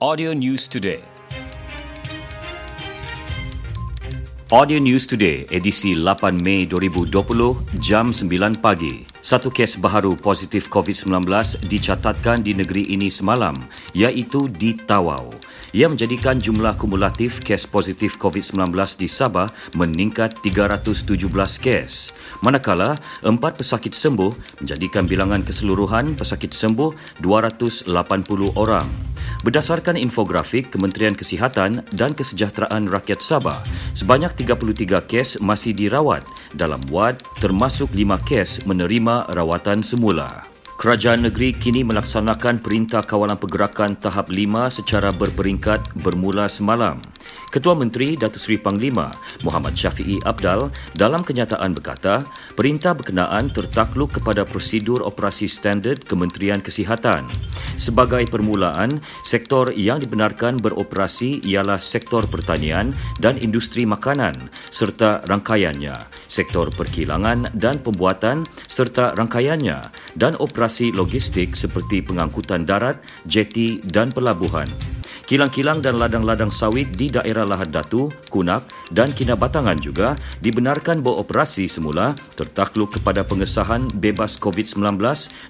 Audio News Today. Audio News Today, edisi 8 Mei 2020, jam 9 pagi. Satu kes baharu positif COVID-19 dicatatkan di negeri ini semalam, iaitu di Tawau. Ia menjadikan jumlah kumulatif kes positif COVID-19 di Sabah meningkat 317 kes. Manakala, empat pesakit sembuh menjadikan bilangan keseluruhan pesakit sembuh 280 orang. Berdasarkan infografik Kementerian Kesihatan dan Kesejahteraan Rakyat Sabah, sebanyak 33 kes masih dirawat dalam wad termasuk 5 kes menerima rawatan semula. Kerajaan negeri kini melaksanakan Perintah Kawalan Pergerakan Tahap 5 secara berperingkat bermula semalam. Ketua Menteri Datuk Seri Panglima Muhammad Syafiee Abdal dalam kenyataan berkata, perintah berkenaan tertakluk kepada prosedur operasi standard Kementerian Kesihatan. Sebagai permulaan, sektor yang dibenarkan beroperasi ialah sektor pertanian dan industri makanan serta rangkaiannya, sektor perkilangan dan pembuatan serta rangkaiannya dan operasi logistik seperti pengangkutan darat, jeti dan pelabuhan. Kilang-kilang dan ladang-ladang sawit di daerah Lahad Datu, Kunak dan Kinabatangan juga dibenarkan beroperasi semula tertakluk kepada pengesahan bebas COVID-19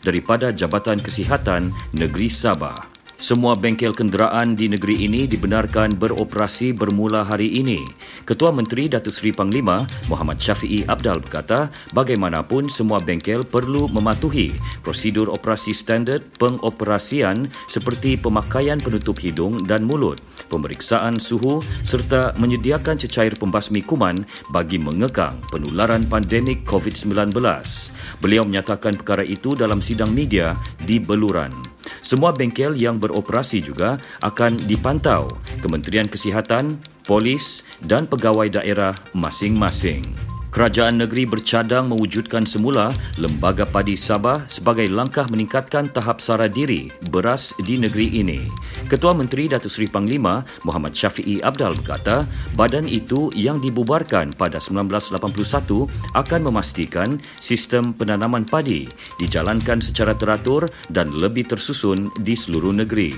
daripada Jabatan Kesihatan Negeri Sabah. Semua bengkel kenderaan di negeri ini dibenarkan beroperasi bermula hari ini. Ketua Menteri Datuk Seri Panglima Muhammad Syafiee Abdal berkata, bagaimanapun semua bengkel perlu mematuhi prosedur operasi standard pengoperasian seperti pemakaian penutup hidung dan mulut, pemeriksaan suhu serta menyediakan cecair pembasmi kuman bagi mengekang penularan pandemik COVID-19. Beliau menyatakan perkara itu dalam sidang media di Beluran. Semua bengkel yang beroperasi juga akan dipantau Kementerian Kesihatan, Polis dan pegawai daerah masing-masing. Kerajaan negeri bercadang mewujudkan semula Lembaga Padi Sabah sebagai langkah meningkatkan tahap sara diri beras di negeri ini. Ketua Menteri Datuk Seri Panglima Muhammad Syafiee Abdal berkata, badan itu yang dibubarkan pada 1981 akan memastikan sistem penanaman padi dijalankan secara teratur dan lebih tersusun di seluruh negeri.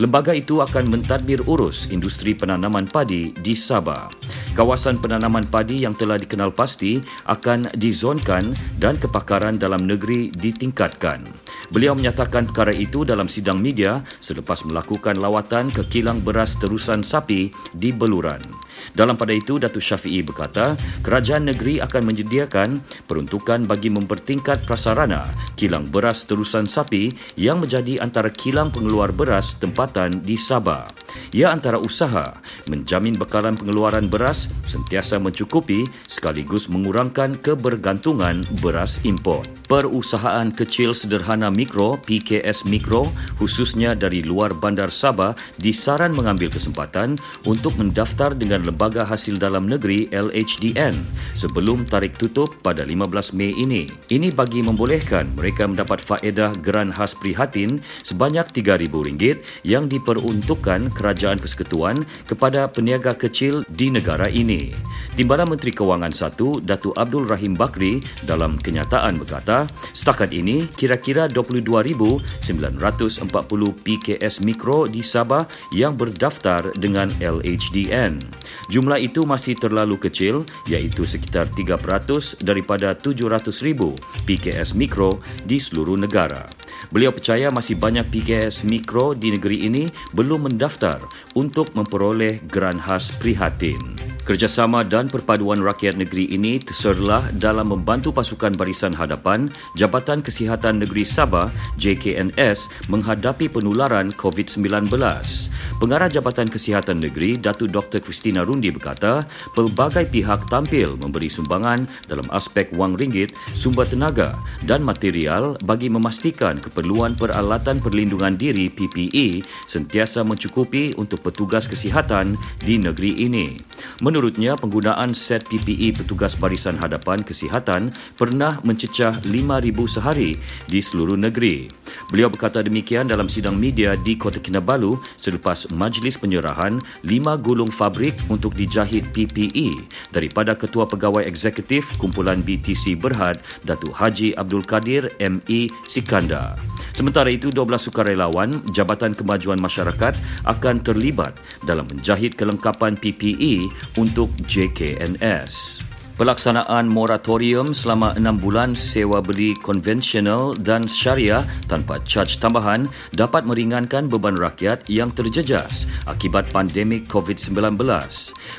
Lembaga itu akan mentadbir urus industri penanaman padi di Sabah. Kawasan penanaman padi yang telah dikenal pasti akan dizonkan dan kepakaran dalam negeri ditingkatkan. Beliau menyatakan perkara itu dalam sidang media selepas melakukan lawatan ke kilang beras terusan sapi di Beluran. Dalam pada itu, Datuk Syafiee berkata, kerajaan negeri akan menyediakan peruntukan bagi mempertingkat prasarana kilang beras terusan sapi yang menjadi antara kilang pengeluar beras tempatan di Sabah. Ia antara usaha menjamin bekalan pengeluaran beras sentiasa mencukupi sekaligus mengurangkan kebergantungan beras import. Perusahaan kecil sederhana mikro PKS Mikro khususnya dari luar bandar Sabah disaran mengambil kesempatan untuk mendaftar dengan Lembaga Hasil Dalam Negeri LHDN sebelum tarik tutup pada 15 Mei ini. Ini bagi membolehkan mereka mendapat faedah geran khas prihatin sebanyak RM3,000 yang diperuntukkan kerajaan Persekutuan kepada peniaga kecil di negara ini. Timbalan Menteri Kewangan 1, Datuk Abdul Rahim Bakri dalam kenyataan berkata, setakat ini kira-kira 22,940 PKS Mikro di Sabah yang berdaftar dengan LHDN. Jumlah itu masih terlalu kecil iaitu sekitar 3% daripada 700,000 PKS Mikro di seluruh negara. Beliau percaya masih banyak PKS Mikro di negeri ini belum mendaftar untuk memperoleh geran khas prihatin. Kerjasama dan perpaduan rakyat negeri ini terserlah dalam membantu pasukan barisan hadapan Jabatan Kesihatan Negeri Sabah JKNS menghadapi penularan COVID-19. Pengarah Jabatan Kesihatan Negeri Datuk Dr. Christina Rundi berkata, pelbagai pihak tampil memberi sumbangan dalam aspek wang ringgit, sumber tenaga dan material bagi memastikan keperluan peralatan perlindungan diri PPE sentiasa mencukupi untuk petugas kesihatan di negeri ini. Menurut Menurutnya, penggunaan set PPE petugas barisan hadapan kesihatan pernah mencecah 5,000 sehari di seluruh negeri. Beliau berkata demikian dalam sidang media di Kota Kinabalu selepas majlis penyerahan lima gulung fabrik untuk dijahit PPE daripada Ketua Pegawai Eksekutif Kumpulan BTC Berhad, Datuk Haji Abdul Kadir ME Sikandar. Sementara itu, 12 sukarelawan Jabatan Kemajuan Masyarakat akan terlibat dalam menjahit kelengkapan PPE untuk JKNS. Pelaksanaan moratorium selama enam bulan sewa beli konvensional dan syariah tanpa caj tambahan dapat meringankan beban rakyat yang terjejas akibat pandemik COVID-19.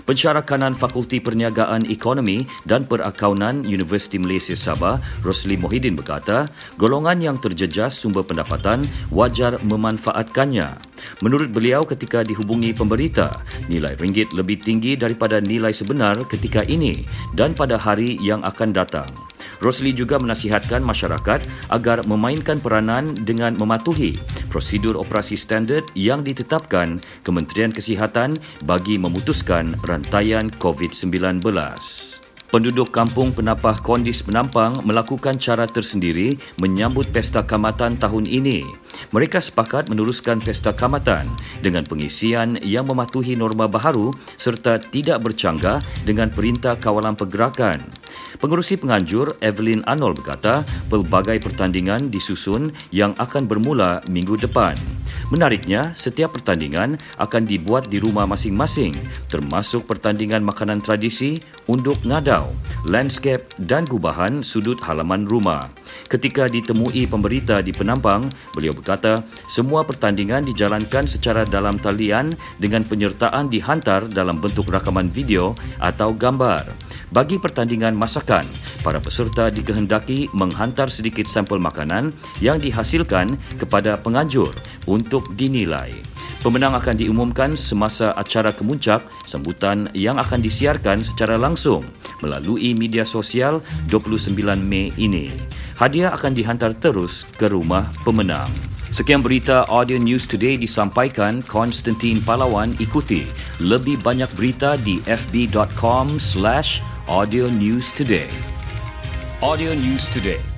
Pensyarah kanan Fakulti Perniagaan Ekonomi dan Perakaunan Universiti Malaysia Sabah, Rosli Mohidin berkata, golongan yang terjejas sumber pendapatan wajar memanfaatkannya. Menurut beliau ketika dihubungi pemberita, nilai ringgit lebih tinggi daripada nilai sebenar ketika ini dan pada hari yang akan datang. Rosli juga menasihatkan masyarakat agar memainkan peranan dengan mematuhi prosedur operasi standard yang ditetapkan Kementerian Kesihatan bagi memutuskan rantaian COVID-19. Penduduk kampung Penapah Kondis Penampang melakukan cara tersendiri menyambut Pesta Kamatan tahun ini. Mereka sepakat meneruskan Pesta Kamatan dengan pengisian yang mematuhi norma baharu serta tidak bercanggah dengan Perintah Kawalan Pergerakan. Pengurusi penganjur Evelyn Arnold berkata pelbagai pertandingan disusun yang akan bermula minggu depan. Menariknya, setiap pertandingan akan dibuat di rumah masing-masing termasuk pertandingan makanan tradisi, unduk nadau, landscape dan gubahan sudut halaman rumah. Ketika ditemui pemberita di Penampang, beliau berkata semua pertandingan dijalankan secara dalam talian dengan penyertaan dihantar dalam bentuk rakaman video atau gambar. Bagi pertandingan masakan, para peserta dikehendaki menghantar sedikit sampel makanan yang dihasilkan kepada penganjur untuk dinilai. Pemenang akan diumumkan semasa acara kemuncak sambutan yang akan disiarkan secara langsung melalui media sosial 29 Mei ini. Hadiah akan dihantar terus ke rumah pemenang. Sekian berita Audio News Today disampaikan Konstantin Palawan. Ikuti lebih banyak berita di fb.com slash audio news today. Audio News Today